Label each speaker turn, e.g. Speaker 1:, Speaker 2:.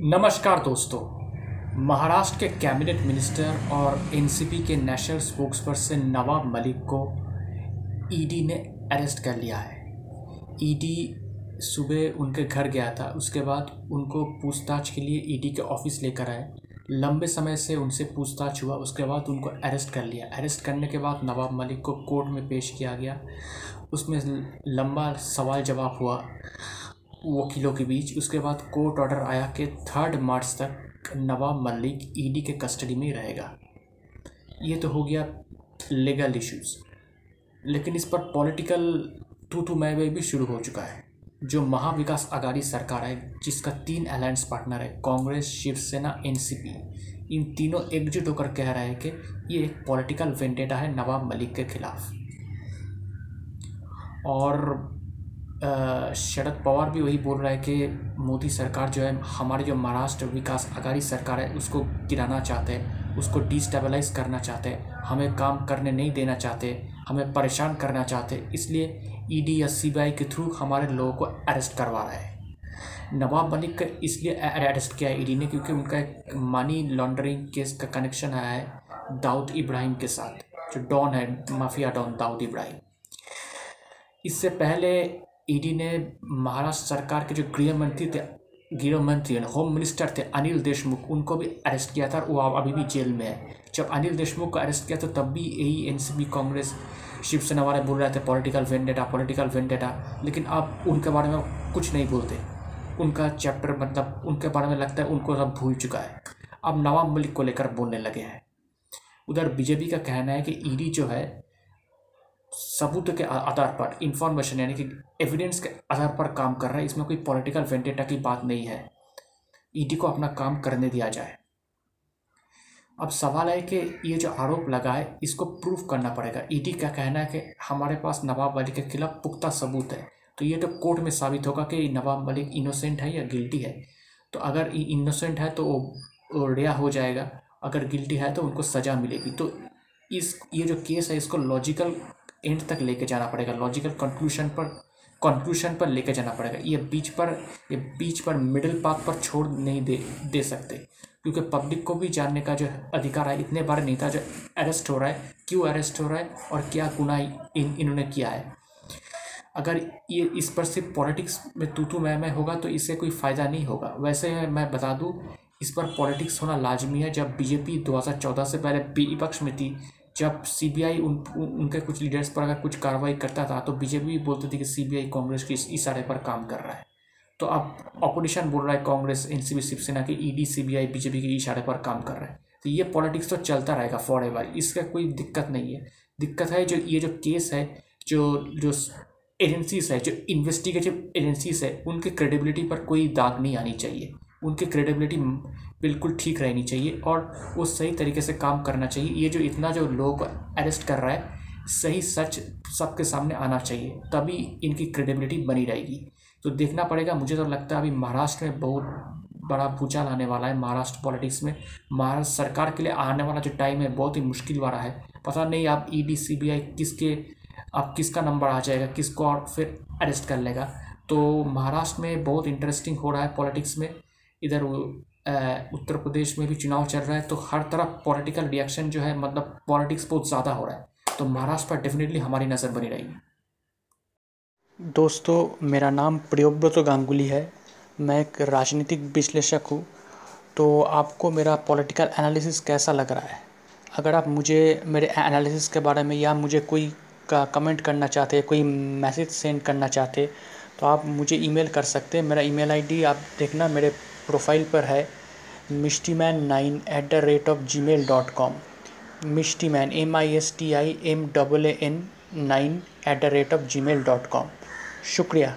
Speaker 1: नमस्कार दोस्तों। महाराष्ट्र के कैबिनेट मिनिस्टर और एनसीपी के national spokesperson Nawab Malik को ईडी ने अरेस्ट कर लिया है। ईडी सुबह उनके घर गया था, उसके बाद उनको पूछताछ के लिए ईडी के ऑफ़िस लेकर आए। लंबे समय से उनसे पूछताछ हुआ, उसके बाद उनको अरेस्ट कर लिया। अरेस्ट करने के बाद नवाब मलिक को कोर्ट में पेश किया गया। उसमें लंबा सवाल जवाब हुआ। वकीलों के बीच। उसके बाद कोर्ट ऑर्डर आया कि थर्ड मार्च तक नवाब मलिक ईडी के कस्टडी में रहेगा। ये तो हो गया लीगल इश्यूज़। लेकिन इस पर पॉलिटिकल टू टू मै भी शुरू हो चुका है। जो महाविकास आघाड़ी सरकार है, जिसका तीन अलायंस पार्टनर है, कांग्रेस, शिवसेना, एनसीपी, इन तीनों एकजुट होकर कह रहे हैं कि ये एक पॉलिटिकल वेंडेटा है नवाब मलिक के खिलाफ। और शरद पवार भी वही बोल रहा है कि मोदी सरकार जो है, हमारे जो महाराष्ट्र विकास आघाड़ी सरकार है, उसको गिराना चाहते हैं, उसको डिस्टेबलाइज करना चाहते हैं, हमें काम करने नहीं देना चाहते, हमें परेशान करना चाहते इसलिए ईडी या सीबीआई के थ्रू हमारे लोगों को अरेस्ट करवा रहा है। नवाब मलिक का इसलिए अरेस्ट किया है ईडी ने, क्योंकि उनका एक मनी लॉन्ड्रिंग केस का कनेक्शन आया है दाऊद इब्राहिम के साथ, जो डॉन है, माफिया डॉन दाऊद इब्राहिम। इससे पहले ईडी ने महाराष्ट्र सरकार के जो गृह मंत्री थे गृह मंत्री होम मिनिस्टर थे अनिल देशमुख, उनको भी अरेस्ट किया था और वो अभी भी जेल में है। जब अनिल देशमुख को अरेस्ट किया था, तब भी यही एनसीपी कांग्रेस, शिवसेना वाले बोल रहे थे पॉलिटिकल वेंडेटा पॉलिटिकल वेंडेटा लेकिन अब उनके बारे में कुछ नहीं बोलते। उनका चैप्टर मतलब उनके बारे में लगता है उनको सब भूल चुका है। अब नवाब मलिक को लेकर बोलने लगे हैं। उधर बीजेपी का कहना है कि ईडी जो है सबूत के आधार पर इंफॉर्मेशन यानी कि एविडेंस के आधार पर काम कर रहा है। इसमें कोई पॉलिटिकल वेंटेटा की बात नहीं है। ईडी को अपना काम करने दिया जाए। अब सवाल है कि ये जो आरोप लगा है इसको प्रूफ करना पड़ेगा। ईडी का कहना है कि हमारे पास नवाब मलिक के खिलाफ पुख्ता सबूत है। तो ये तो कोर्ट में साबित होगा कि नवाब मलिक इनोसेंट है या गिल्टी है। तो अगर इनोसेंट है तो वो रिया हो जाएगा। अगर गिल्टी है तो उनको सज़ा मिलेगी। तो इस, ये जो केस है, इसको लॉजिकल एंड तक लेके जाना पड़ेगा। लॉजिकल कंक्लूशन पर कंक्लूशन पर लेके जाना पड़ेगा। ये बीच पर ये बीच पर मिडिल पाथ पर छोड़ नहीं दे दे सकते। क्योंकि पब्लिक को भी जानने का जो अधिकार है, इतने बार नेता जो अरेस्ट हो रहा है, क्यों अरेस्ट हो रहा है और क्या गुना इन इन्होंने किया है। अगर ये इस पर सिर्फ़ पॉलिटिक्स में तू तू मैं मैं होगा तो इससे कोई फ़ायदा नहीं होगा। वैसे मैं बता दूँ, इस पर पॉलिटिक्स होना लाजमी है। जब बीजेपी 2014 से पहले विपक्ष में थी जब सीबीआई उन उनके कुछ लीडर्स पर अगर कुछ कार्रवाई करता था तो बीजेपी भी बोलती थी कि सीबीआई कांग्रेस के इशारे पर काम कर रहा है। तो अब अपोजिशन बोल रहा है कांग्रेस एनसीबी शिवसेना के ईडी सीबीआई बीजेपी के इशारे पर काम कर रहा है। तो ये पॉलिटिक्स तो चलता रहेगा फॉर एवर इसका कोई दिक्कत नहीं है। दिक्कत है जो, ये जो केस है, जो जो एजेंसीज है, जो इन्वेस्टिगेटिव एजेंसीज है, उनके क्रेडिबिलिटी पर कोई दाग नहीं आनी चाहिए। उनकी क्रेडिबिलिटी बिल्कुल ठीक रहनी चाहिए और वो सही तरीके से काम करना चाहिए। ये जो इतना जो लोग अरेस्ट कर रहा है, सही सच सबके सामने आना चाहिए, तभी इनकी क्रेडिबिलिटी बनी रहेगी। तो देखना पड़ेगा, मुझे तो लगता है अभी महाराष्ट्र में बहुत बड़ा भूचाल आने वाला है महाराष्ट्र पॉलिटिक्स में। महाराष्ट्र सरकार के लिए आने वाला जो टाइम है, बहुत ही मुश्किल वाला है। पता नहीं आप E D C B I किसके आप किसका नंबर आ जाएगा, किसको और फिर अरेस्ट कर लेगा। तो महाराष्ट्र में बहुत इंटरेस्टिंग हो रहा है पॉलिटिक्स में। इधर उत्तर प्रदेश में भी चुनाव चल रहा है तो हर तरफ़ पॉलिटिकल रिएक्शन जो है मतलब पॉलिटिक्स बहुत ज़्यादा हो रहा है। तो महाराष्ट्र पर डेफिनेटली हमारी नज़र बनी रहेगी।
Speaker 2: दोस्तों, मेरा नाम प्रियोव्रत गांगुली है। मैं एक राजनीतिक विश्लेषक हूँ। तो आपको मेरा पॉलिटिकल एनालिसिस कैसा लग रहा है? अगर आप मुझे, मेरे एनालिसिस के बारे में या मुझे कोई का कमेंट करना चाहते, कोई मैसेज सेंड करना चाहते तो आप मुझे ईमेल कर सकते हैं। मेरा ईमेल आईडी आप देखना, मेरे प्रोफ़ाइल पर है Mishti man nine eight the rate of Gmail dot com Mishti man M I S T I M double A N nine eight the rate of Gmail dot com शुक्रिया।